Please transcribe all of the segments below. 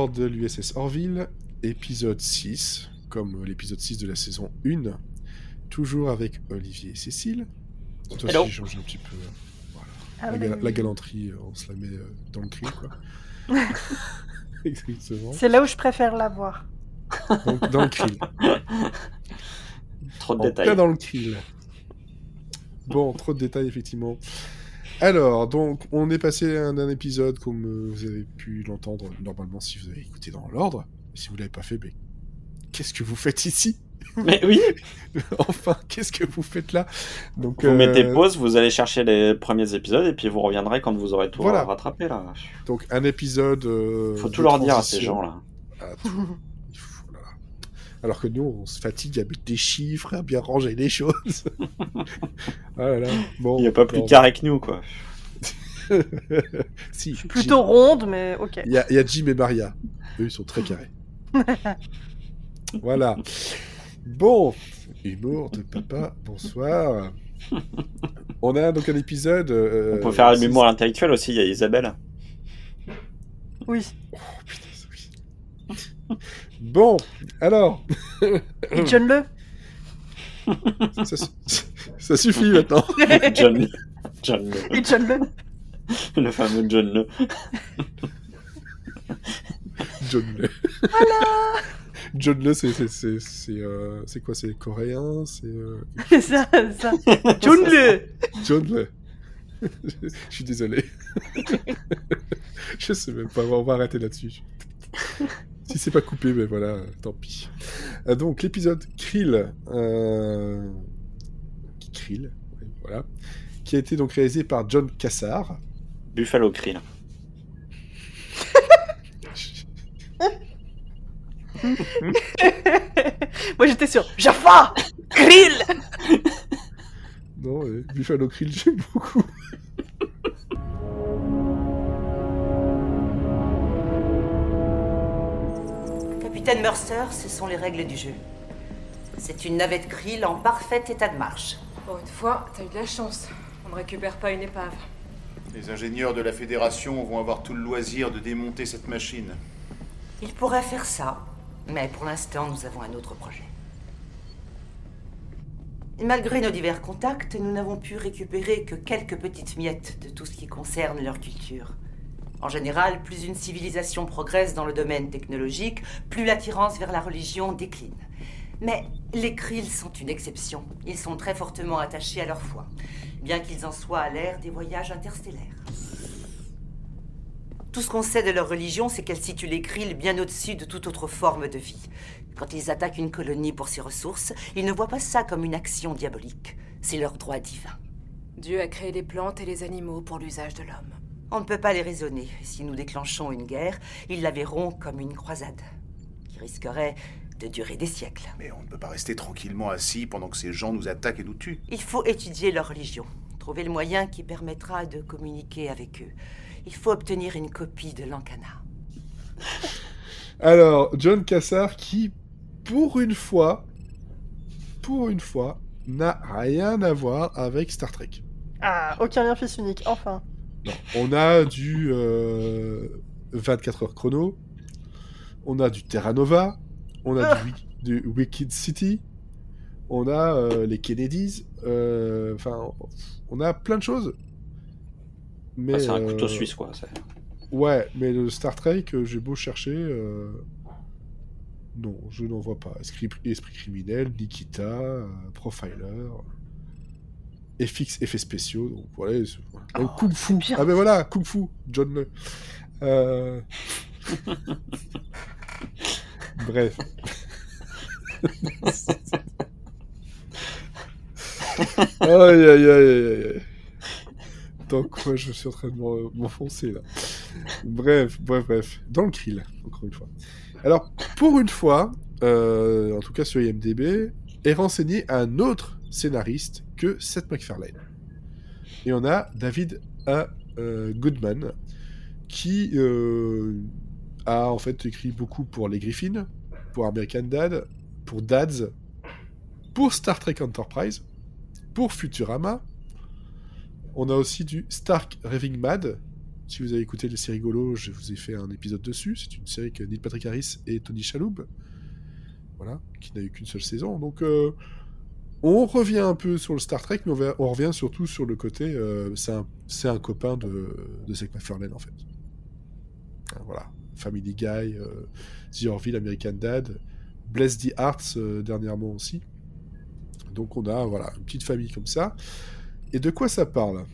Bord de l'USS Orville, épisode 6, comme l'épisode 6 de la saison 1. Toujours avec Olivier et Cécile. Toi Hello. un petit peu. voilà. Ah la, oui. ga- la galanterie, euh, on se la met euh, dans le cri, quoi. Exactement. C'est là où je préfère la voir. Donc, dans le krill. Trop de En détails. plein dans le krill. Bon, trop de détails, effectivement. Alors, donc, on est passé à un, un épisode, comme euh, vous avez pu l'entendre normalement si vous avez écouté dans l'ordre. Si vous l'avez pas fait, mais qu'est-ce que vous faites ici? Mais oui, Enfin, qu'est-ce que vous faites là? Donc, vous euh, mettez pause, vous allez chercher les premiers épisodes et puis vous reviendrez quand vous aurez tout Voilà. rattrapé là. donc un épisode. euh, Faut tout leur dire à ces gens là. Ah, tout. Il faut- oh là là. Alors que nous, on se fatigue à mettre des chiffres, à bien ranger les choses. ah là là. Bon, Il n'y a pas plus bon. carré que nous quoi. si, Jim. Plutôt ronde, mais ok. Il y, a, il y a Jim et Maria. Eux, ils sont très carrés. voilà. Bon, humour de papa, bonsoir. On a donc un épisode. euh, On peut faire c'est- l'humour intellectuel aussi, il y a Isabelle. Oui. Putain, oui. Bon, alors, Et John Le ça, su- ça suffit maintenant. John, John Le. Et John Le le fameux John Le. John Le. John Le, c'est c'est c'est c'est euh, quoi C'est coréen C'est euh, C'est ça. John Le John Le. Je suis désolé. Je sais même pas. On va arrêter là-dessus. Si c'est pas coupé, mais voilà, tant pis. Euh, donc l'épisode Krill, euh... Krill, ouais, voilà, qui a été donc réalisé par John Cassar. Buffalo Krill. Moi j'étais sur Jaffa Krill Non, euh, Buffalo Krill, j'aime beaucoup. Capitaine Mercer, ce sont les règles du jeu. C'est une navette krill en parfait état de marche. Pour une fois, t'as eu de la chance. On ne récupère pas une épave. Les ingénieurs de la Fédération vont avoir tout le loisir de démonter cette machine. Il pourrait faire ça, mais pour l'instant, nous avons un autre projet. Malgré nos divers contacts, nous n'avons pu récupérer que quelques petites miettes de tout ce qui concerne leur culture. En général, plus une civilisation progresse dans le domaine technologique, plus l'attirance vers la religion décline. Mais les Krills sont une exception. Ils sont très fortement attachés à leur foi, bien qu'ils en soient à l'ère des voyages interstellaires. Tout ce qu'on sait de leur religion, c'est qu'elle situe les Krills bien au-dessus de toute autre forme de vie. Quand ils attaquent une colonie pour ses ressources, ils ne voient pas ça comme une action diabolique. C'est leur droit divin. Dieu a créé les plantes et les animaux pour l'usage de l'homme. On ne peut pas les raisonner. Si nous déclenchons une guerre, ils la verront comme une croisade, qui risquerait de durer des siècles. Mais on ne peut pas rester tranquillement assis pendant que ces gens nous attaquent et nous tuent. Il faut étudier leur religion, trouver le moyen qui permettra de communiquer avec eux. Il faut obtenir une copie de l'Ankana. Alors, John Cassar qui, pour une fois, pour une fois, n'a rien à voir avec Star Trek. Ah, aucun lien fils unique, enfin. Non, on a du euh, 24 heures chrono, on a du Terra Nova, on a du, Wi- du Wicked City, on a euh, les Kennedys, euh, enfin, on a plein de choses. Mais, Ah, c'est un euh, couteau suisse quoi. c'est- Ouais, mais le Star Trek, euh, j'ai beau chercher, euh, non, je n'en vois pas. Esprit, esprit criminel, Nikita, euh, Profiler, FX, effets spéciaux, donc voilà. Oh, Kung Fu. Ah ben voilà, Kung Fu, John Le. Euh, Bref. aïe aïe aïe aïe aïe. Dans quoi je suis en train de m'en- m'enfoncer là Bref, bref, bref. Dans le krill, encore une fois. Alors, pour une fois, euh, en tout cas sur IMDB, est renseigné un autre scénariste que Seth MacFarlane. Et on a David A. euh, Goodman, qui euh, a en fait écrit beaucoup pour les Griffins, pour American Dad, pour Dads, pour Star Trek Enterprise, pour Futurama. On a aussi du Stark Raving Mad, Si vous avez écouté les séries rigolo, je vous ai fait un épisode dessus. C'est une série que Neil Patrick Harris et Tony Shalhoub, voilà, qui n'a eu qu'une seule saison. Donc, euh, on revient un peu sur le Star Trek, mais on, revient surtout sur le côté. euh, c'est un, copain de, de Seth MacFarlane, en fait. Euh, Voilà. Family Guy, euh, The Orville, American Dad, Bless the Arts euh, dernièrement aussi. Donc on a voilà une petite famille comme ça. Et de quoi ça parle?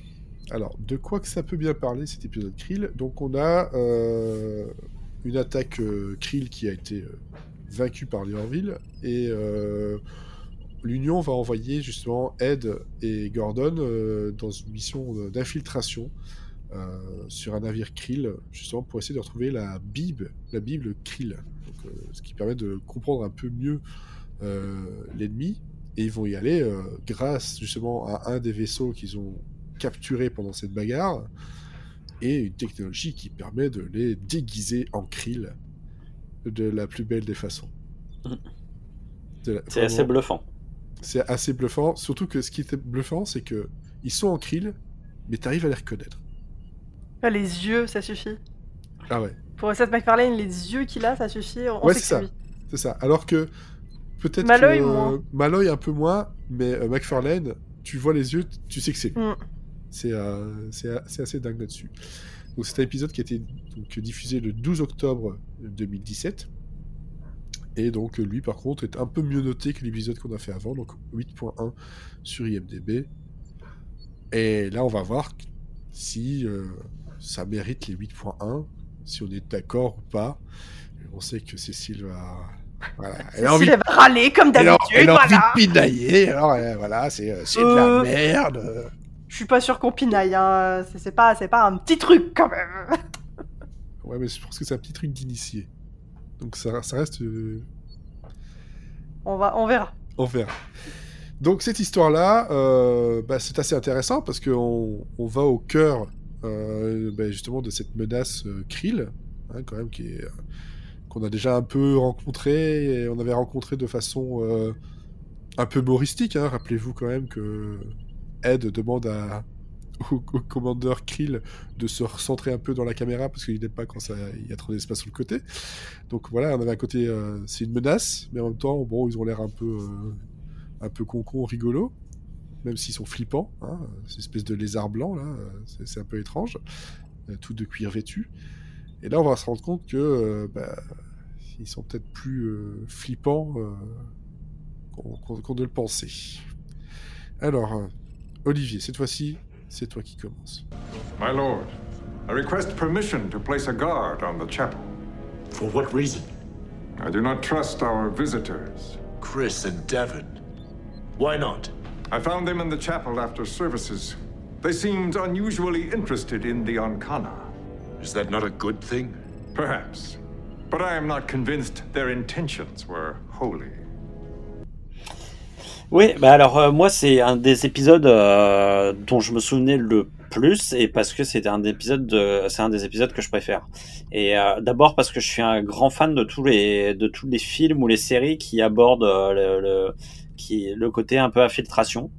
Alors, de quoi que ça peut bien parler cet épisode Krill? Donc on a euh, une attaque Krill qui a été vaincue par les Orville et l'Union va envoyer justement Ed et Gordon euh, dans une mission euh, d'infiltration euh, sur un navire Krill, justement pour essayer de retrouver la Bible, la Bible Krill, Donc, ce qui permet de comprendre un peu mieux l'ennemi. Et ils vont y aller grâce justement à un des vaisseaux qu'ils ont capturé pendant cette bagarre et une technologie qui permet de les déguiser en Krill de la plus belle des façons. De la- C'est assez bluffant. C'est assez bluffant. Surtout que ce qui était bluffant, c'est que ils sont en krill, mais t'arrives à les reconnaître. Ah, les yeux, ça suffit. Ah ouais, Pour Seth MacFarlane, les yeux qu'il a, ça suffit. On Ouais, c'est ça. c'est ça. Alors que peut-être Malloy, que un peu moins, mais euh, McFarlane, tu vois les yeux, tu sais que c'est. Mm. C'est euh, c'est c'est assez dingue là-dessus. Donc c'est un épisode qui a été donc, diffusé le 12 octobre 2017. Et donc lui par contre est un peu mieux noté que l'épisode qu'on a fait avant, donc 8.1 sur IMDB. Et là on va voir si euh, ça mérite les 8.1, si on est d'accord ou pas. Et on sait que Cécile va... Voilà, elle a envie va râler comme d'habitude, elle a envie voilà. de pinailler, alors euh, voilà, c'est euh, c'est de la merde. Je suis pas sûr qu'on pinaille, hein. C'est- pas, c'est pas un petit truc quand même. Ouais, mais je pense que c'est un petit truc d'initié. Donc ça, ça reste. euh, On va, on verra. on verra. Donc cette histoire-là, euh, bah, c'est assez intéressant parce qu'on on va au cœur euh, bah, justement de cette menace Krill, hein, quand même, qui est qu'on a déjà un peu rencontré et on avait rencontré de façon un peu humoristique. Hein. Rappelez-vous quand même que Ed demande à, au, commandeur Krill de se recentrer un peu dans la caméra parce qu'il n'aime pas quand il y a trop d'espace sur le côté. Donc voilà, on avait un côté, euh, c'est une menace, mais en même temps, bon, ils ont l'air un peu, euh, un peu rigolo, même s'ils sont flippants. Hein, cette espèce de lézard blanc là, c'est un peu étrange, euh, tout de cuir vêtu. Et là, on va se rendre compte que, euh, bah, ils sont peut-être plus flippants qu'on ne le pensait. Alors, Olivier, cette fois-ci, c'est toi qui commence. My lord, I request permission to place a guard on the chapel. For what reason? I do not trust our visitors. Chris and Devon. Why not? I found them in the chapel after services. They seemed unusually interested in the Ankana. Is that not a good thing? Perhaps. But I am not convinced their intentions were holy. Oui, bah alors euh, moi c'est un des épisodes euh, dont je me souvenais le plus et parce que c'était un épisode de, c'est un des épisodes que je préfère. Et euh, d'abord parce que je suis un grand fan de tous les de tous les films ou les séries qui abordent euh, le, le qui le côté un peu infiltration.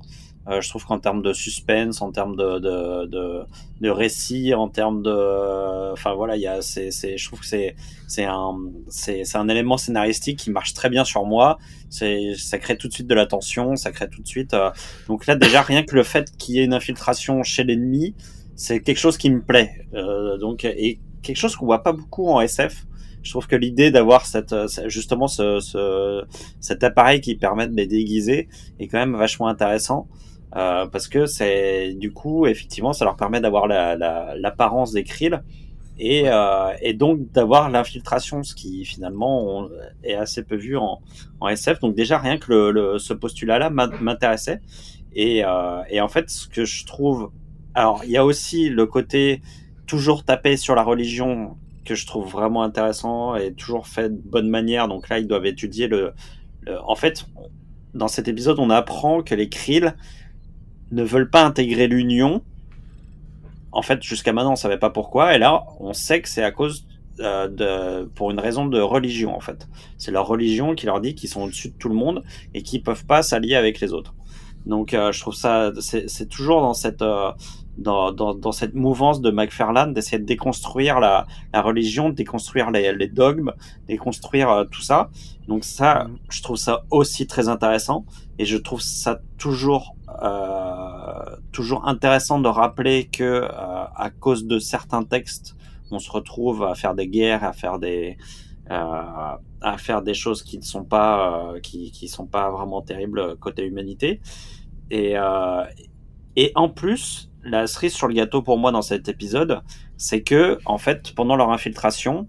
Euh, je trouve qu'en termes de suspense, en termes de de, de, de récit, en termes de, enfin voilà, il y a c'est c'est je trouve que c'est c'est un c'est un élément scénaristique qui marche très bien sur moi. C'est ça crée tout de suite de la tension ça crée tout de suite euh, donc là déjà rien que le fait qu'il y ait une infiltration chez l'ennemi c'est quelque chose qui me plaît. Euh, donc et quelque chose qu'on voit pas beaucoup en SF je trouve que l'idée d'avoir cette justement ce, ce cet appareil qui permet de les déguiser est quand même vachement intéressant euh, parce que c'est du coup effectivement ça leur permet d'avoir la, la, l'apparence des krills et, euh, et donc d'avoir l'infiltration, ce qui finalement on- est assez peu vu en, en SF. Donc déjà rien que le, le- ce postulat-là m'in- m'intéressait. Et, euh, et en fait, ce que je trouve, alors il y a aussi le côté toujours tapé sur la religion que je trouve vraiment intéressant et toujours fait de bonne manière. Donc là, ils doivent étudier le. le- en fait, dans cet épisode, on apprend que les Krill ne veulent pas intégrer l'Union en fait, jusqu'à maintenant, on savait pas pourquoi, et là, on sait que c'est à cause euh, de, pour une raison de religion, en fait. C'est leur religion qui leur dit qu'ils sont au-dessus de tout le monde et qu'ils peuvent pas s'allier avec les autres. Donc, euh, je trouve ça, c'est toujours dans cette, euh, dans, dans, dans cette mouvance de McFarlane d'essayer de déconstruire la, la religion, de déconstruire les, les dogmes, déconstruire euh, tout ça. Donc ça, Mhm. je trouve ça aussi très intéressant et je trouve ça toujours toujours intéressant de rappeler que euh, à cause de certains textes, on se retrouve à faire des guerres, à faire des euh, à faire des choses qui ne sont pas euh, qui qui sont pas vraiment terribles côté humanité. Et euh, et en plus la cerise sur le gâteau pour moi dans cet épisode c'est que en fait pendant leur infiltration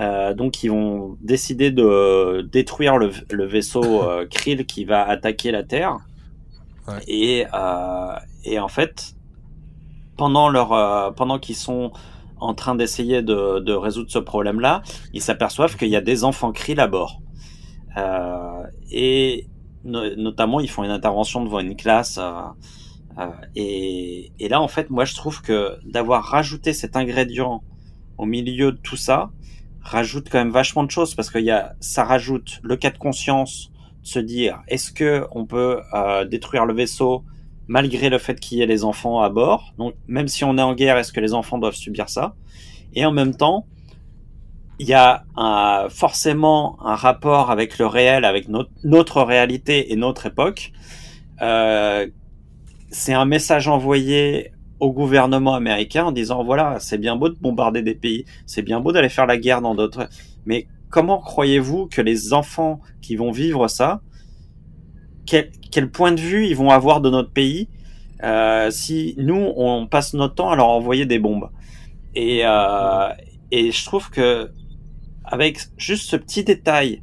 euh, donc ils vont décider de détruire le, vaisseau euh, Krill qui va attaquer la Terre Ouais. et euh, et en fait pendant leur euh, pendant qu'ils sont en train d'essayer de, de résoudre ce problème-là, ils s'aperçoivent qu'il y a des enfants Krill à bord. Euh, et no- notamment, ils font une intervention devant une classe. euh, euh, et, et là, en fait, moi, je trouve que d'avoir rajouté cet ingrédient au milieu de tout ça rajoute quand même vachement de choses parce qu'il y a, ça rajoute le cas de conscience se dire est-ce que on peut euh, détruire le vaisseau malgré le fait qu'il y ait les enfants à bord? Donc, même si on est en guerre, est-ce que les enfants doivent subir ça? Et en même temps, il y a forcément un rapport avec le réel, avec notre, notre réalité et notre époque. Euh, c'est un message envoyé au gouvernement américain en disant voilà, c'est bien beau de bombarder des pays, c'est bien beau d'aller faire la guerre dans d'autres, mais comment croyez-vous que les enfants qui vont vivre ça, quel, quel point de vue ils vont avoir de notre pays euh, si nous on passe notre temps à leur envoyer des bombes? Et euh, et je trouve que avec juste ce petit détail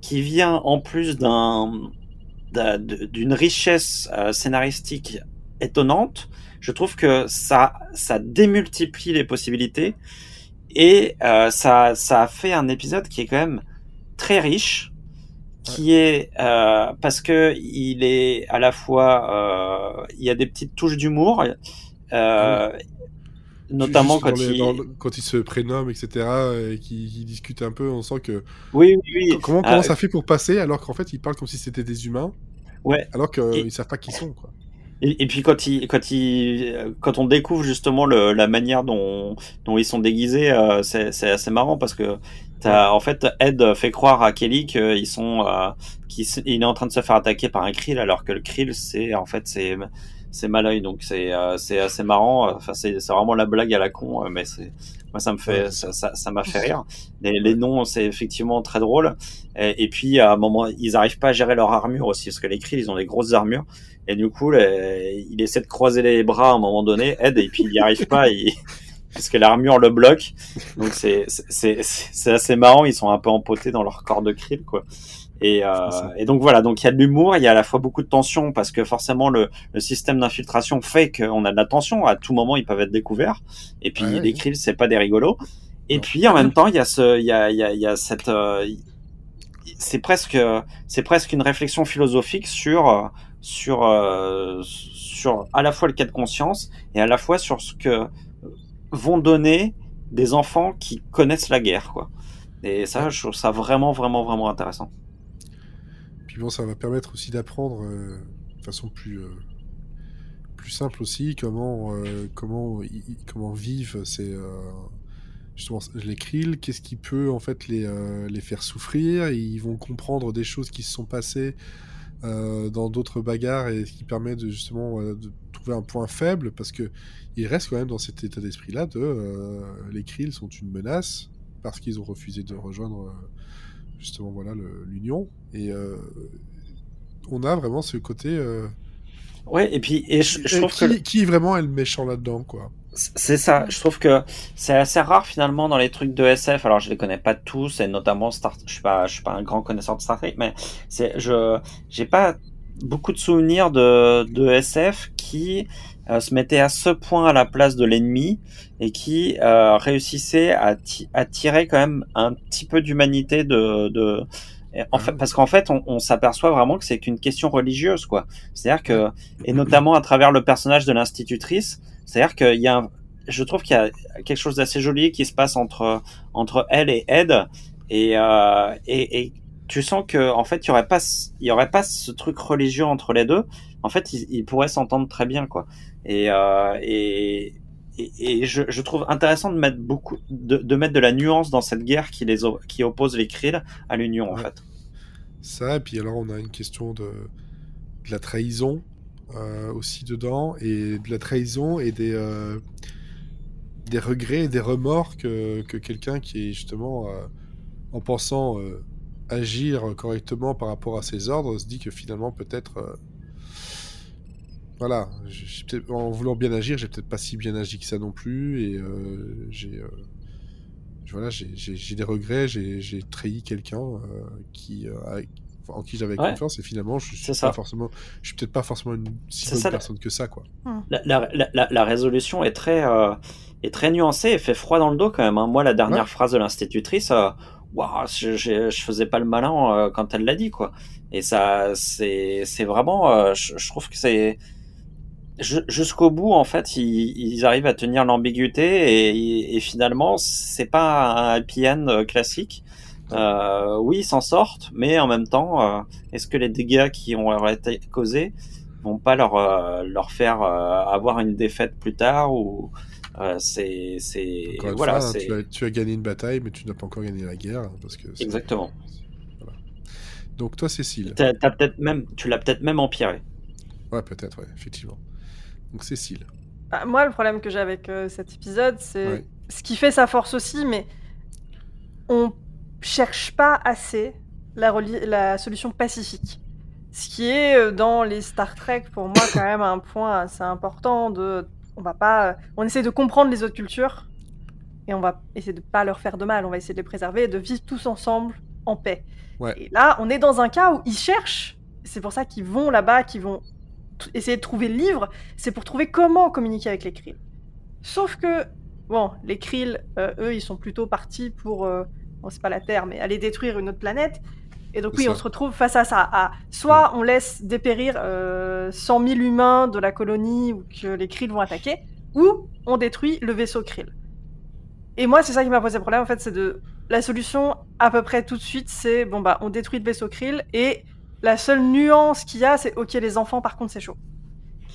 qui vient en plus d'un d'un- d'une richesse euh, scénaristique étonnante, je trouve que ça ça démultiplie les possibilités et euh, ça ça a fait un épisode qui est quand même très riche qui est euh, parce que il est à la fois euh, il y a des petites touches d'humour notamment quand les- il le- quand il se prénomme, etc., et qu'il discute un peu, on sent que. oui oui oui Comment, comment ça fait pour passer alors qu'en fait ils parlent comme si c'était des humains, ouais alors qu'ils Et- savent pas qui ils sont, quoi. Et, et puis quand il, quand il, quand on découvre justement le, la manière dont, dont ils sont déguisés, euh, c'est, assez marrant parce que t'as, en fait, Ed fait croire à Kelly qu'ils sont, euh, qu'il est en train de se faire attaquer par un krill alors que le krill c'est, en fait, c'est, c'est Malloy donc c'est, euh, c'est assez marrant. Enfin, c'est, vraiment la blague à la con, euh, mais c'est, moi ça me fait, ça, ça, m'a fait rire. Les, les noms c'est effectivement très drôle. Et, et puis à un moment, ils arrivent pas à gérer leur armure aussi parce que les krills ils ont des grosses armures. Et du coup, il essaie de croiser les bras à un moment donné, aide, et puis il n'y arrive pas, il- parce que l'armure le bloque. Donc c'est assez marrant, ils sont un peu empotés dans leur corps de krill, quoi. Et, euh, et donc voilà, donc il y a de l'humour, il y a à la fois beaucoup de tension parce que forcément le, le système d'infiltration fait qu'on a de la tension. À tout moment, ils peuvent être découverts. Et puis Ouais, les krills, c'est pas des rigolos. Et Non. puis en même temps, il y a ce, il y a, il y a, il y a cette, euh, c'est presque, c'est presque une réflexion philosophique sur, sur, euh, sur à la fois le cas de conscience et à la fois sur ce que vont donner des enfants qui connaissent la guerre, quoi. Et ça, je trouve ça vraiment, vraiment, vraiment intéressant. Bon, ça va permettre aussi d'apprendre euh, de façon plus, euh, plus simple aussi comment, euh, comment, comment vivent ces, justement, les krills, qu'est-ce qui peut en fait les, les faire souffrir. Ils vont comprendre des choses qui se sont passées dans d'autres bagarres et ce qui permet de justement de trouver un point faible parce que il reste quand même dans cet état d'esprit-là de euh, les krills sont une menace parce qu'ils ont refusé de rejoindre justement voilà l'union et euh, on a vraiment ce côté euh, Ouais, et puis, et je, je et trouve qui, que qui vraiment est le méchant là-dedans quoi C'est ça. Je trouve que c'est assez rare finalement dans les trucs de SF. Alors je les connais pas tous et notamment Star. Je suis pas, je suis pas un grand connaisseur de Star Trek, mais c'est je j'ai pas beaucoup de souvenirs de de SF qui euh, se mettaient à ce point à la place de l'ennemi et qui euh, réussissaient à, ti- à tirer quand même un petit peu d'humanité de de et en Ah fait, parce qu'en fait, on, on s'aperçoit vraiment que c'est qu'une question religieuse, quoi. C'est-à-dire que, et notamment à travers le personnage de l'institutrice, c'est-à-dire qu'il y a, un- je trouve qu'il y a quelque chose d'assez joli qui se passe entre entre elle et Ed, et euh, et, et tu sens que en fait, il y aurait pas, ce- il y aurait pas ce truc religieux entre les deux. En fait, ils, ils pourraient s'entendre très bien, quoi. Et euh, et et, et je, je trouve intéressant de mettre beaucoup, de, de mettre de la nuance dans cette guerre qui les qui oppose les Krill à l'Union, en fait. Ça, et puis alors on a une question de, de la trahison euh, aussi dedans, et de la trahison et des, euh, des regrets et des remords que, que quelqu'un qui est justement, en pensant euh, agir correctement par rapport à ses ordres, se dit que finalement peut-être... euh, voilà, en voulant bien agir, j'ai peut-être pas si bien agi que ça non plus, et euh, j'ai... euh, voilà, j'ai- des regrets, j'ai trahi quelqu'un euh, qui, euh, a- en qui j'avais Ouais. confiance et finalement je suis pas forcément, je suis peut-être pas forcément une si C'est bonne ça, la- personne que ça quoi. La, la, la- la- la résolution est très, euh, est très nuancée et fait froid dans le dos quand même. hein. Moi, la dernière Ouais. phrase de l'institutrice, euh, waouh, je, je, je faisais pas le malin euh, quand elle l'a dit, quoi. Et ça, c'est, c'est vraiment, euh, je, je trouve que c'est ju- jusqu'au bout, en fait, ils, ils arrivent à tenir l'ambiguïté et, et finalement, c'est pas un happy euh, classique. Euh, oui, ils s'en sortent, mais en même temps, est-ce que les dégâts qui ont été causés vont pas leur leur faire avoir une défaite plus tard ou euh, c'est c'est Encore une voilà fois, hein, c'est tu, as, tu as gagné une bataille mais tu n'as pas encore gagné la guerre hein, parce que c'est- exactement. voilà. Donc toi Cécile. T'as, t'as peut-être même tu l'as peut-être même empiré. Ouais peut-être ouais effectivement. Donc Cécile. Bah, moi, le problème que j'ai avec euh, cet épisode, c'est Ouais. ce qui fait sa force aussi, mais on cherche pas assez la, reli- la solution pacifique. Ce qui est euh, dans les Star Trek, pour moi, quand même un point assez important de. On va pas. On essaie de comprendre les autres cultures et on va essayer de pas leur faire de mal. On va essayer de les préserver et de vivre tous ensemble en paix. Ouais. Et là, on est dans un cas où ils cherchent. C'est pour ça qu'ils vont là-bas, qu'ils vont essayer de trouver le livre. C'est pour trouver comment communiquer avec les Krill. Sauf que, bon, les Krill, euh, eux, ils sont plutôt partis pour, euh, bon, c'est pas la Terre, mais aller détruire une autre planète. Et donc oui, ça. on se retrouve face à ça. À, soit on laisse dépérir euh, 100 000 humains de la colonie ou que les Krill vont attaquer, ou on détruit le vaisseau Krill. Et moi, c'est ça qui m'a posé problème, en fait, c'est de... La solution, à peu près tout de suite, c'est, bon, bah, on détruit le vaisseau Krill, et la seule nuance qu'il y a, c'est, ok, les enfants, par contre, c'est chaud.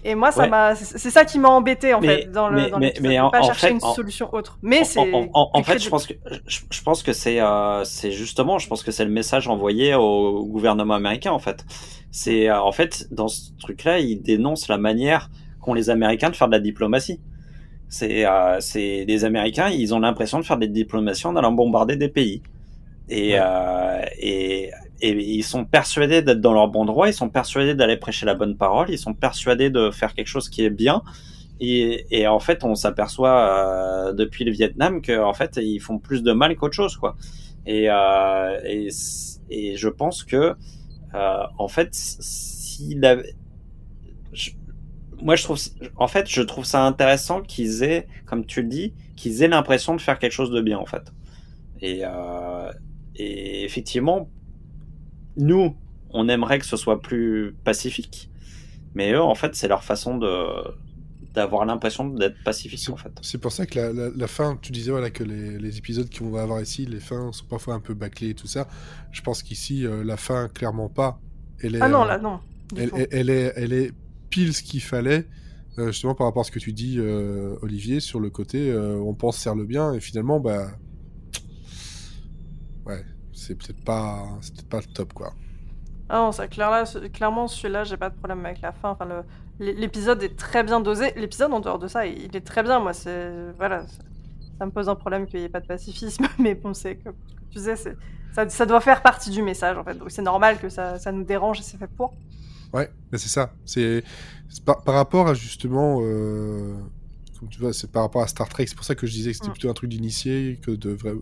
Et moi, ça Ouais. m'a... C'est ça qui m'a embêté, en Mais- fait, dans le mais- dans mais- mais de en- pas en chercher fait, une en- solution autre. Mais c'est... en, en- en c'est fait, je pense que je, je pense que c'est euh, c'est justement, je pense que c'est le message envoyé au gouvernement américain en fait. C'est euh, en fait dans ce truc-là, ils dénoncent la manière qu'ont les Américains de faire de la diplomatie. C'est euh, c'est les Américains, ils ont l'impression de faire des diplomaties en allant bombarder des pays. Et, Ouais. euh, et et ils sont persuadés d'être dans leur bon droit, ils sont persuadés d'aller prêcher la bonne parole, ils sont persuadés de faire quelque chose qui est bien. Et, et en fait, on s'aperçoit euh, depuis le Vietnam que en fait, ils font plus de mal qu'autre chose, quoi. Et, euh, et, et je pense que euh, en fait, s'il avait, je- moi je trouve, en fait, je trouve ça intéressant qu'ils aient, comme tu le dis, qu'ils aient l'impression de faire quelque chose de bien, en fait. Et, euh, et effectivement, nous, on aimerait que ce soit plus pacifique, mais eux, en fait, c'est leur façon de d'avoir l'impression d'être pacifique, en fait. C'est pour ça que la, la- la fin, tu disais voilà que les, les épisodes qu'on va avoir ici, les fins sont parfois un peu bâclées et tout ça. Je pense qu'ici, euh, la fin, clairement pas. Elle est, Ah non, euh, là, non. du elle, tout. elle- elle est, elle est pile ce qu'il fallait, euh, justement par rapport à ce que tu dis, euh, Olivier, sur le côté, euh, on pense faire le bien, et finalement, bah. Ouais, c'est peut-être pas, c'est peut-être pas le top, quoi. Ah non, ça, clairement, ce- clairement celui-là, j'ai pas de problème avec la fin. Enfin, le- l'épisode est très bien dosé. L'épisode, en dehors de ça, il est très bien. Moi, c'est voilà, ça me pose un problème qu'il n'y ait pas de pacifisme, mais bon, c'est tu c'est ça, ça doit faire partie du message en fait. Donc c'est normal que ça, ça nous dérange et c'est fait pour. Ouais, mais c'est ça. C'est c'est par, par rapport à justement, euh, comme tu vois, c'est par rapport à Star Trek. C'est pour ça que je disais que c'était Mm. plutôt un truc d'initié que de vrai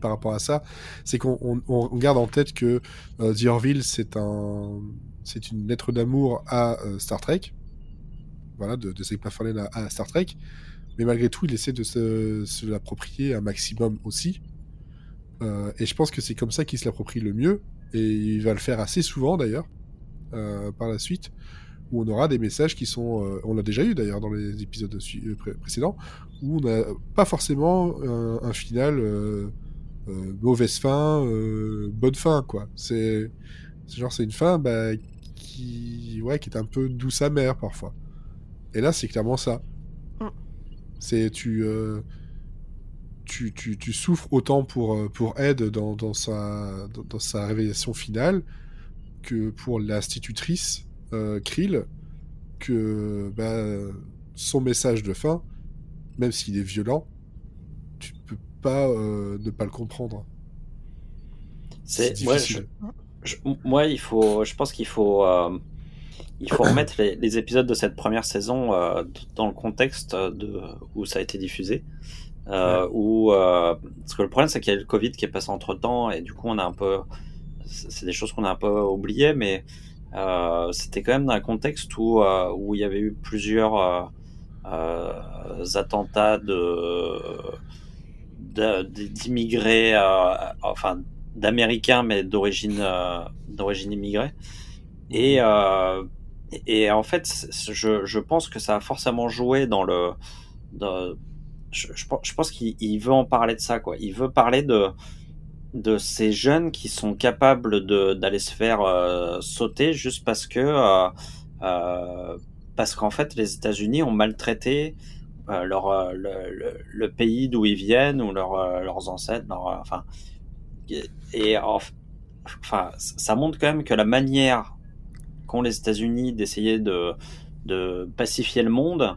par rapport à ça. C'est qu'on on, on garde en tête que euh, The Orville c'est un, c'est une lettre d'amour à euh, Star Trek. Voilà, de, de Zach à, à Star Trek. Mais malgré tout, il essaie de se, se l'approprier un maximum aussi. Euh, et je pense que c'est comme ça qu'il se l'approprie le mieux. Et il va le faire assez souvent d'ailleurs euh, par la suite, où on aura des messages qui sont, euh, on l'a déjà eu d'ailleurs dans les épisodes euh, pré- précédents, où on n'a pas forcément un, un final euh, euh, mauvaise fin, bonne fin, quoi. C'est c'est genre, c'est une fin bah, qui, ouais, qui est un peu douce amère parfois. Et là, c'est clairement ça. Mm. C'est tu, tu, tu, tu souffres autant pour, pour Ed dans, dans, sa, dans, dans sa révélation finale que pour l'institutrice euh, Krill, que bah, son message de fin, même s'il est violent, tu peux pas euh, ne pas le comprendre. C'est moi, je, moi, il faut, je pense qu'il faut, euh, il faut remettre les, les épisodes de cette première saison dans le contexte de où ça a été diffusé. Euh, où, euh, parce que le problème, c'est qu'il y a le Covid qui est passé entre temps et du coup, on a un peu, c'est des choses qu'on a un peu oubliées, mais c'était quand même dans un contexte où euh, où il y avait eu plusieurs euh, euh, attentats d'immigrés, euh, enfin d'Américains, mais d'origine euh, d'origine immigrée. Et, euh, et en fait, je, je pense que ça a forcément joué dans le. je, je pense- qu'il il veut en parler de ça, quoi. Il veut parler de de ces jeunes qui sont capables d'aller se faire euh, sauter juste parce que euh, euh, parce qu'en fait les États-Unis ont maltraité leur le, pays d'où ils viennent ou leur, leurs ancêtres enfin et- enfin ça montre quand même que la manière qu'ont les États-Unis d'essayer de de pacifier le monde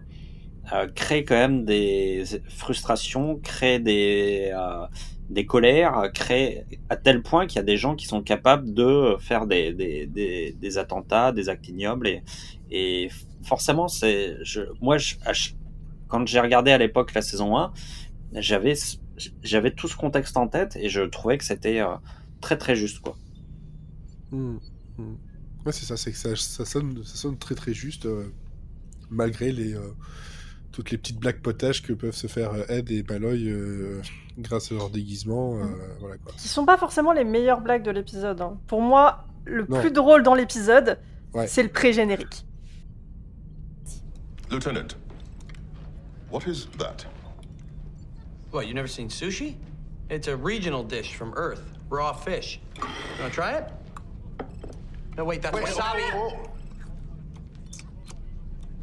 crée quand même des frustrations crée des des colères crée à tel point qu'il y a des gens qui sont capables de faire des, des, des, attentats, des actes ignobles et, et forcément c'est je moi je, quand j'ai regardé à l'époque la saison 1 j'avais j'avais tout ce contexte en tête et je trouvais que c'était euh, très très juste quoi Hmm, hmm. Ouais, c'est ça, c'est que ça, ça, sonne, ça sonne très très juste, euh, malgré les, euh, toutes les petites blagues potages que peuvent se faire euh, Ed et Malloy euh, grâce à leur déguisement. euh, voilà, quoi. Qui sont pas forcément les meilleures blagues de l'épisode. hein. Pour moi, le Non. plus drôle dans l'épisode, Ouais. c'est le pré-générique. Lieutenant, what is that? What, you never seen sushi? It's a regional dish from Earth. Raw fish. You wanna try it? No, wait, that's wasabi.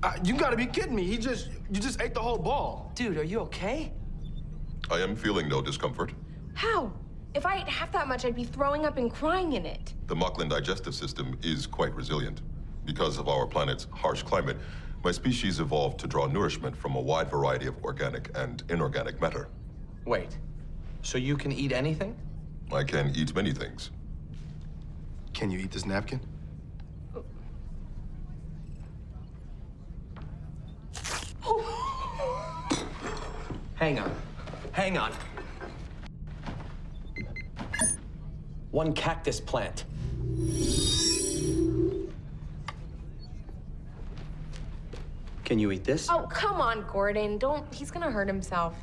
Uh, you gotta be kidding me. He just, you just ate the whole ball. Dude, are you okay? I am feeling no discomfort. How? If I ate half that much, I'd be throwing up and crying in it. The Mocklin digestive system is quite resilient. Because of our planet's harsh climate, my species evolved to draw nourishment from a wide variety of organic and inorganic matter. Wait. So you can eat anything? I can eat many things. Can you eat this napkin? Hang on. Hang on. One cactus plant. Can you eat this? Oh, come on, Gordon. Don't. He's gonna hurt himself.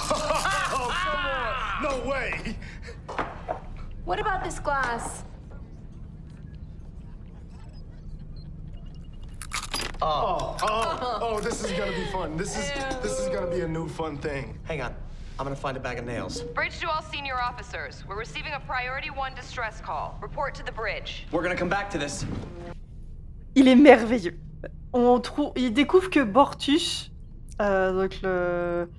Oh, no way. What about this glass? Oh, oh, oh, this is gonna be fun. This is, this is gonna be a new fun thing. Hang on. I'm gonna find a bag of nails. Bridge to all senior officers. We're receiving a priority one distress call. Report to the bridge. We're gonna come back to this. Il est merveilleux. On trouve, il découvre que Bortus, euh, donc le,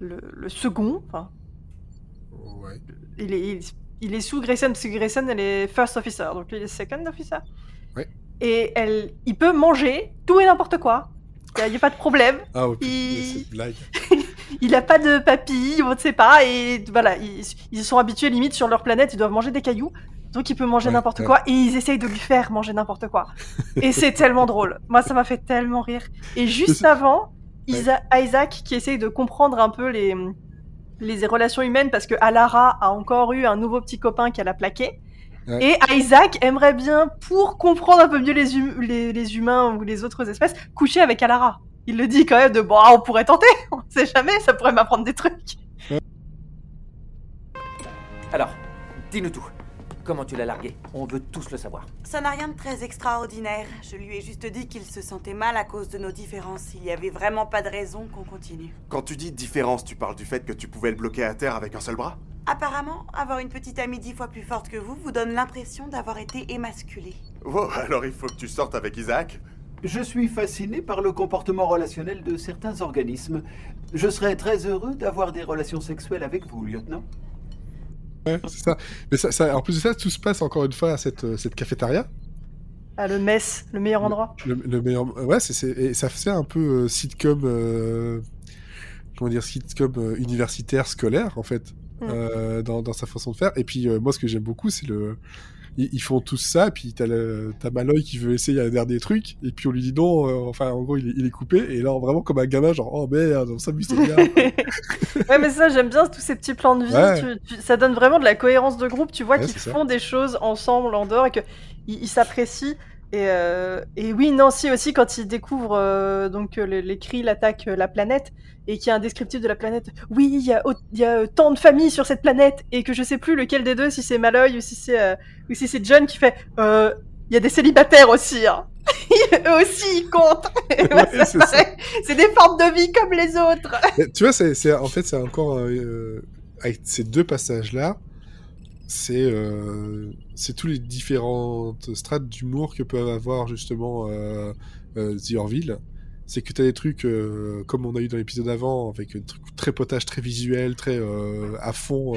le, le second, enfin, Ouais. il est, il, il est sous Grayson, parce que Grayson, elle est first officer, donc lui, il est second officer. Ouais. Et elle, il peut manger tout et n'importe quoi. Il n'y a, pas de problème. Ah, putain, Il- cette blague. Il a pas de papilles, on ne sait pas, et voilà, ils, ils sont habitués limite sur leur planète, ils doivent manger des cailloux, donc il peut manger Ouais, n'importe ouais. quoi, et ils essayent de lui faire manger n'importe quoi. Et c'est tellement drôle. Moi, ça m'a fait tellement rire. Et juste avant, Isa- Isaac qui essaye de comprendre un peu les, les relations humaines, parce que Alara a encore eu un nouveau petit copain qu'elle a plaqué. Ouais. Et Isaac aimerait bien, pour comprendre un peu mieux les, hum- les, les humains ou les autres espèces, coucher avec Alara. Il le dit quand même de bon, ah, on pourrait tenter, on sait jamais, ça pourrait m'apprendre des trucs. Alors, dis-nous tout. Comment tu l'as largué? On veut tous le savoir. Ça n'a rien de très extraordinaire. Je lui ai juste dit qu'il se sentait mal à cause de nos différences. Il n'y avait vraiment pas de raison qu'on continue. Quand tu dis différence, tu parles du fait que tu pouvais le bloquer à terre avec un seul bras? Apparemment, avoir une petite amie dix fois plus forte que vous vous donne l'impression d'avoir été émasculé. Oh, alors il faut que tu sortes avec Isaac Je suis fasciné par le comportement relationnel de certains organismes. Je serais très heureux d'avoir des relations sexuelles avec vous, lieutenant. Ouais, c'est ça. Mais ça, ça- en plus de ça, tout se passe encore une fois à cette, euh, cette cafétéria. Ah, le mess, le meilleur endroit. Le, le meilleur. Ouais, c'est, c'est- et ça faisait un peu euh, sitcom. euh, Comment dire, sitcom euh, universitaire scolaire, en fait. Euh, dans, dans sa façon de faire. Et puis, euh, moi, ce que j'aime beaucoup, c'est le. Ils, ils font tous ça, puis t'as, le, t'as Malloy qui veut essayer un dernier truc, et puis on lui dit non, euh, enfin, en gros, il est, il est coupé, et là, vraiment, comme un gamin, genre, oh merde, on s'amuse, bien. Ouais, mais ça, j'aime bien tous ces petits plans de vie. Ouais. tu- tu- ça donne vraiment de la cohérence de groupe. Tu vois Ouais, qu'ils ça. font des choses ensemble en dehors et qu'ils ils s'apprécient. Et, euh, et oui, Nancy aussi, quand ils découvrent euh, donc, euh, les, les Krill attaquent euh, la planète et qu'il y a un descriptif de la planète. Oui, il y a, il y a euh, tant de familles sur cette planète et que je sais plus lequel des deux, si c'est Malloy ou si c'est si c'est John qui fait. Il y a des célibataires aussi. Hein. Eux aussi, ils comptent. Ouais, c'est des formes de vie comme les autres. Tu vois, c'est, en fait, c'est encore avec ces deux passages-là, c'est euh, c'est tous les différentes strates d'humour que peuvent avoir justement euh, euh, The Orville. C'est que tu as des trucs euh, comme on a eu dans l'épisode avant, avec un truc très potage, très visuel, très à fond,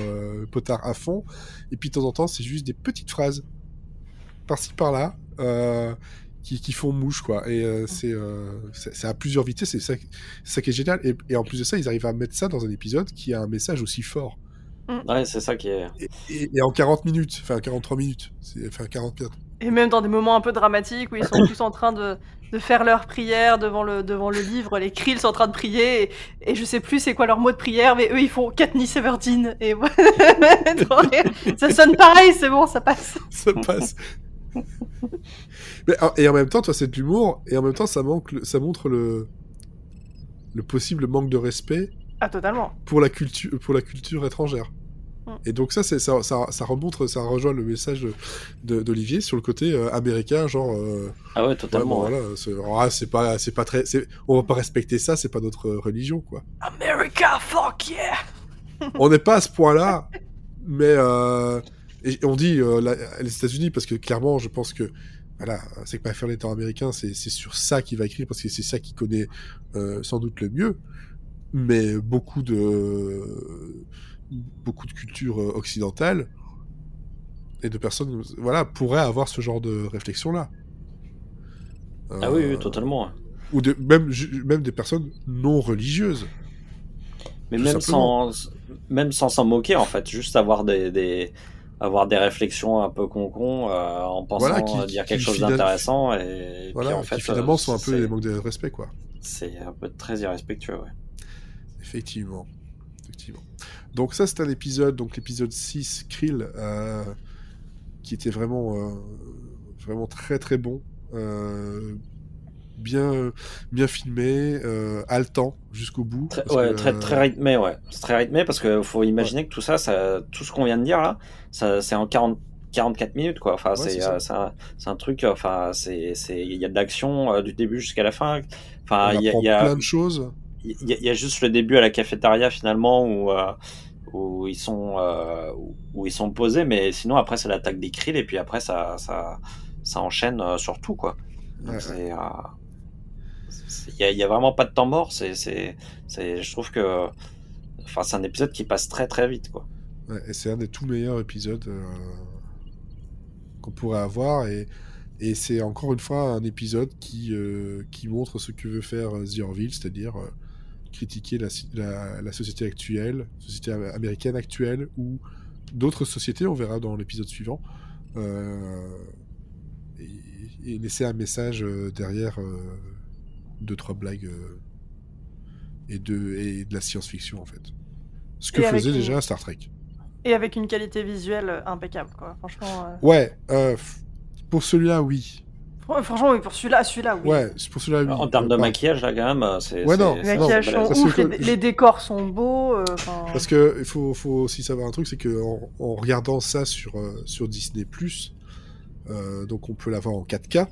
potard à fond. Et puis de temps en temps, c'est juste des petites phrases par-ci par-là. qui, qui font mouche quoi et euh, c'est euh, à plusieurs vitesses c'est ça, c'est ça qui est génial et, et en plus de ça ils arrivent à mettre ça dans un épisode qui a un message aussi fort Ouais, c'est ça qui est. et, et en 40 minutes enfin 43 minutes c'est enfin 40 minutes Et même dans des moments un peu dramatiques où ils sont tous en train de, de faire leur prière devant le, devant le livre, les Krill sont en train de prier, et, et je sais plus c'est quoi leur mot de prière, mais eux ils font Katniss Everdeen, et ça sonne pareil, c'est bon, ça passe. ça passe Mais, et en même temps toi c'est de l'humour et en même temps ça manque ça montre le le possible manque de respect Ah, totalement. pour la culture pour la culture étrangère Mm. Et donc ça c'est ça, ça ça remontre ça rejoint le message de- de- d'Olivier sur le côté euh, américain genre euh, Ah ouais, totalement, bon, ouais. voilà c'est ah, c'est pas c'est pas très on va pas respecter ça c'est pas notre religion quoi America, fuck yeah! on n'est pas à ce point-là, mais euh, et on dit euh, la- les États-Unis parce que clairement, je pense que voilà, c'est que Pfeiffer étant américain, c'est c'est sur ça qu'il va écrire parce que c'est ça qu'il connaît euh, sans doute le mieux. Mais beaucoup de beaucoup de cultures euh, occidentales et de personnes, voilà, pourraient avoir ce genre de réflexion-là. Ah oui, Euh, oui, totalement. Ou de, même, même des personnes non religieuses. Mais même simplement. sans, même sans s'en moquer, en fait, juste avoir des, des, avoir des réflexions un peu con-con euh, en pensant Voilà, qui- dire qui quelque chose d'intéressant et Voilà, puis en fait, qui finalement euh, sont un peu des manques de respect, quoi. C'est un peu très irrespectueux, ouais. Effectivement. Effectivement. Donc ça, c'est un épisode, donc l'épisode 6, Krill, euh, qui était vraiment, euh, vraiment très très bon. Euh, bien, bien filmé, haletant jusqu'au bout. Très, parce ouais, que, très, très rythmé, ouais. C'est très rythmé parce qu'il faut imaginer que tout ça, ça, tout ce qu'on vient de dire là, ça, c'est en 40, 44 minutes, quoi. Enfin, Ouais, c'est, c'est un, c'est un truc, enfin, c'est, c'est, il y a de l'action du début jusqu'à la fin. Enfin, on il y a, apprend il y a- plein de choses. Il y, a- il y a juste le début à la cafétéria finalement où, euh, où ils sont euh, où- ils sont posés, mais sinon après c'est l'attaque des Krill et puis après ça ça ça enchaîne euh, sur tout quoi. Donc, Ouais, c'est, euh, c'est- il y a, il vraiment pas de temps mort. C'est c'est c'est je trouve que enfin c'est un épisode qui passe très très vite quoi. Ouais, et c'est un des tout meilleurs épisodes euh, qu'on pourrait avoir. Et, et c'est encore une fois un épisode qui, euh, qui montre ce que veut faire The Orville, c'est-à-dire euh, critiquer la, si- la, la société actuelle, société am- américaine actuelle, ou d'autres sociétés, on verra dans l'épisode suivant, euh, et, et laisser un message euh, derrière euh, deux, trois blagues euh, et, de, et de la science-fiction, en fait. Ce que faisait une- déjà Star Trek. Et avec une qualité visuelle impeccable, quoi. Franchement. Ouais, pour celui-là, oui. Ouais, franchement, oui, pour celui-là, celui-là, oui. Ouais, c'est pour celui-là. oui. En termes de maquillage, là, quand même, c'est. Ouais, non, Les c'est- maquillages c'est sont ouf, que les, décors sont beaux. euh, Parce que il faut, faut aussi savoir un truc, c'est que en, en regardant ça sur, euh, sur Disney+, euh, donc on peut l'avoir en 4K.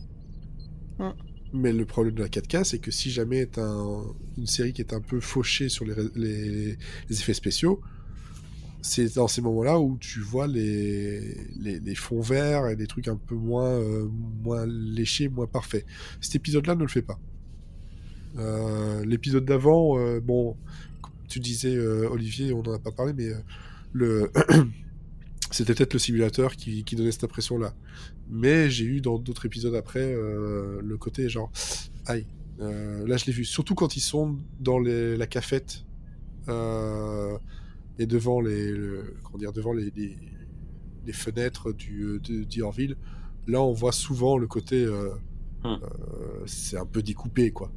Mm. Mais le problème de la 4K, c'est que si jamais est un, une série qui est un peu fauchée sur les, les effets spéciaux, c'est dans ces moments-là où tu vois les, les, les fonds verts et des trucs un peu moins, euh, moins léchés, moins parfaits. Cet épisode-là ne le fait pas. Euh, L'épisode d'avant, euh, bon, tu disais, Olivier, on n'en a pas parlé, mais c'était peut-être le simulateur qui, qui donnait cette impression-là. Mais j'ai eu dans d'autres épisodes après le côté genre, aïe, là je l'ai vu, surtout quand ils sont dans les, la cafette et devant les, le- comment dire, devant les, les, les fenêtres du de, d'Yorville. Là, on voit souvent le côté, euh, Hmm. euh, c'est un peu découpé, quoi.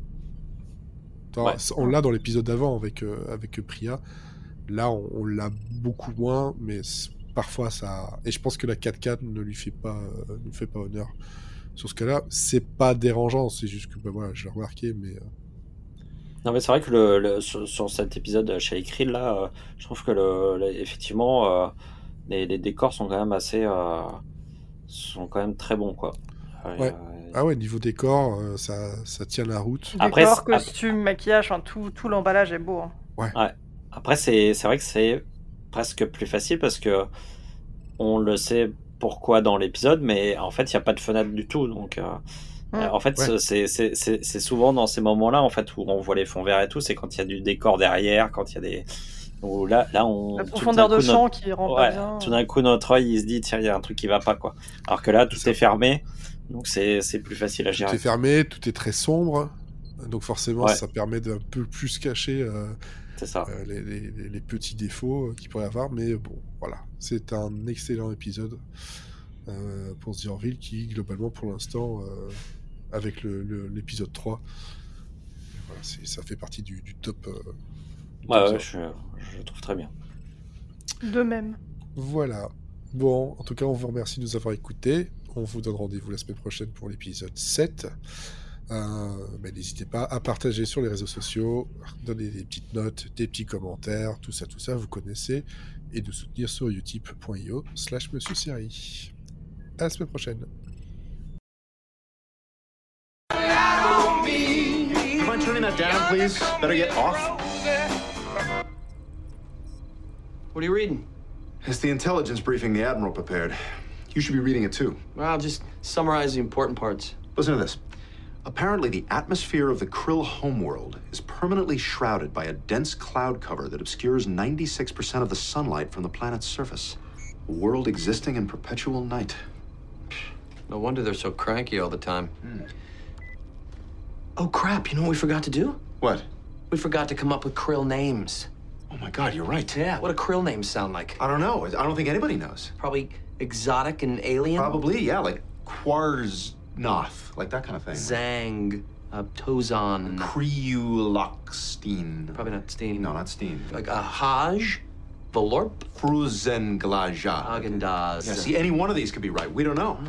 Ouais. On l'a dans l'épisode d'avant avec, euh, avec Priya. Là, on, on l'a beaucoup moins, mais parfois ça. Et je pense que la 4K ne lui fait pas, euh, ne lui fait pas honneur. Sur ce cas-là, c'est pas dérangeant, c'est juste que bah, voilà, je l'ai remarqué, mais Non, mais c'est vrai que le, le- sur, sur cet épisode chez les Krill, là, euh, je trouve que le, le- effectivement, euh, les, les décors sont quand même assez. euh, sont quand même très bons, quoi. Euh, ouais. Ah ouais, niveau décor, euh, ça, ça tient la route. Après, décors, c'est- costumes, maquillage, enfin, tout, tout l'emballage est beau. hein. Ouais. Après, c'est c'est vrai que c'est presque plus facile parce que on le sait pourquoi dans l'épisode, mais en fait, il n'y a pas de fenêtre du tout. Donc, euh, euh, en fait, Ouais. c'est- souvent dans ces moments-là, en fait, où on voit les fonds verts et tout, c'est quand il y a du décor derrière, quand il y a des. Où là, là, on. La tout profondeur d'un de coup, champ notre- qui rend pas Ouais, bien. Tout d'un coup, notre œil, il se dit, tiens, il y a un truc qui va pas, quoi. Alors que là, tout est fermé, donc c'est plus facile à Tout gérer. est fermé, tout est très sombre, donc forcément, Ouais. ça permet d'un peu plus cacher euh, ça. euh, les, les- les- les petits défauts euh, qu'il pourrait y avoir. Mais bon, voilà, c'est un excellent épisode euh, pour The Orville qui, globalement, pour l'instant, avec le- le- l'épisode 3, voilà, ça fait partie du, du top. euh, du Ouais, top ouais, 1. je, trouve très bien. De même. Voilà. Bon, en tout cas, on vous remercie de nous avoir écoutés. On vous donne rendez-vous la semaine prochaine pour l'épisode 7. Euh, ben, N'hésitez pas à partager sur les réseaux sociaux, donner des petites notes, des petits commentaires, tout ça, tout ça, vous connaissez, et de soutenir sur utip.io slash monsieur série. À la semaine prochaine. Please? Better get off. What are you reading? It's the intelligence briefing the Admiral prepared. You should be reading it too. Well, I'll just summarize the important parts. Listen to this. Apparently, the atmosphere of the Krill homeworld is permanently shrouded by a dense cloud cover that obscures 96% of the sunlight from the planet's surface. A world existing in perpetual night. No wonder they're so cranky all the time. Hmm. Oh, crap. You know what we forgot to do? What? We forgot to come up with krill names. Oh my god, you're right. Yeah, what do krill names sound like? I don't know. I don't think anybody knows. Probably exotic and alien? Probably, yeah, like Quarznoth, like that kind of thing. Zang, uh, Tozan. Kriulokstein. Probably not Steen. No, not Steen. Like a Haj? Volorp? Fruzenglaja. Haagen-Dazs. Yeah, see, any one of these could be right. We don't know.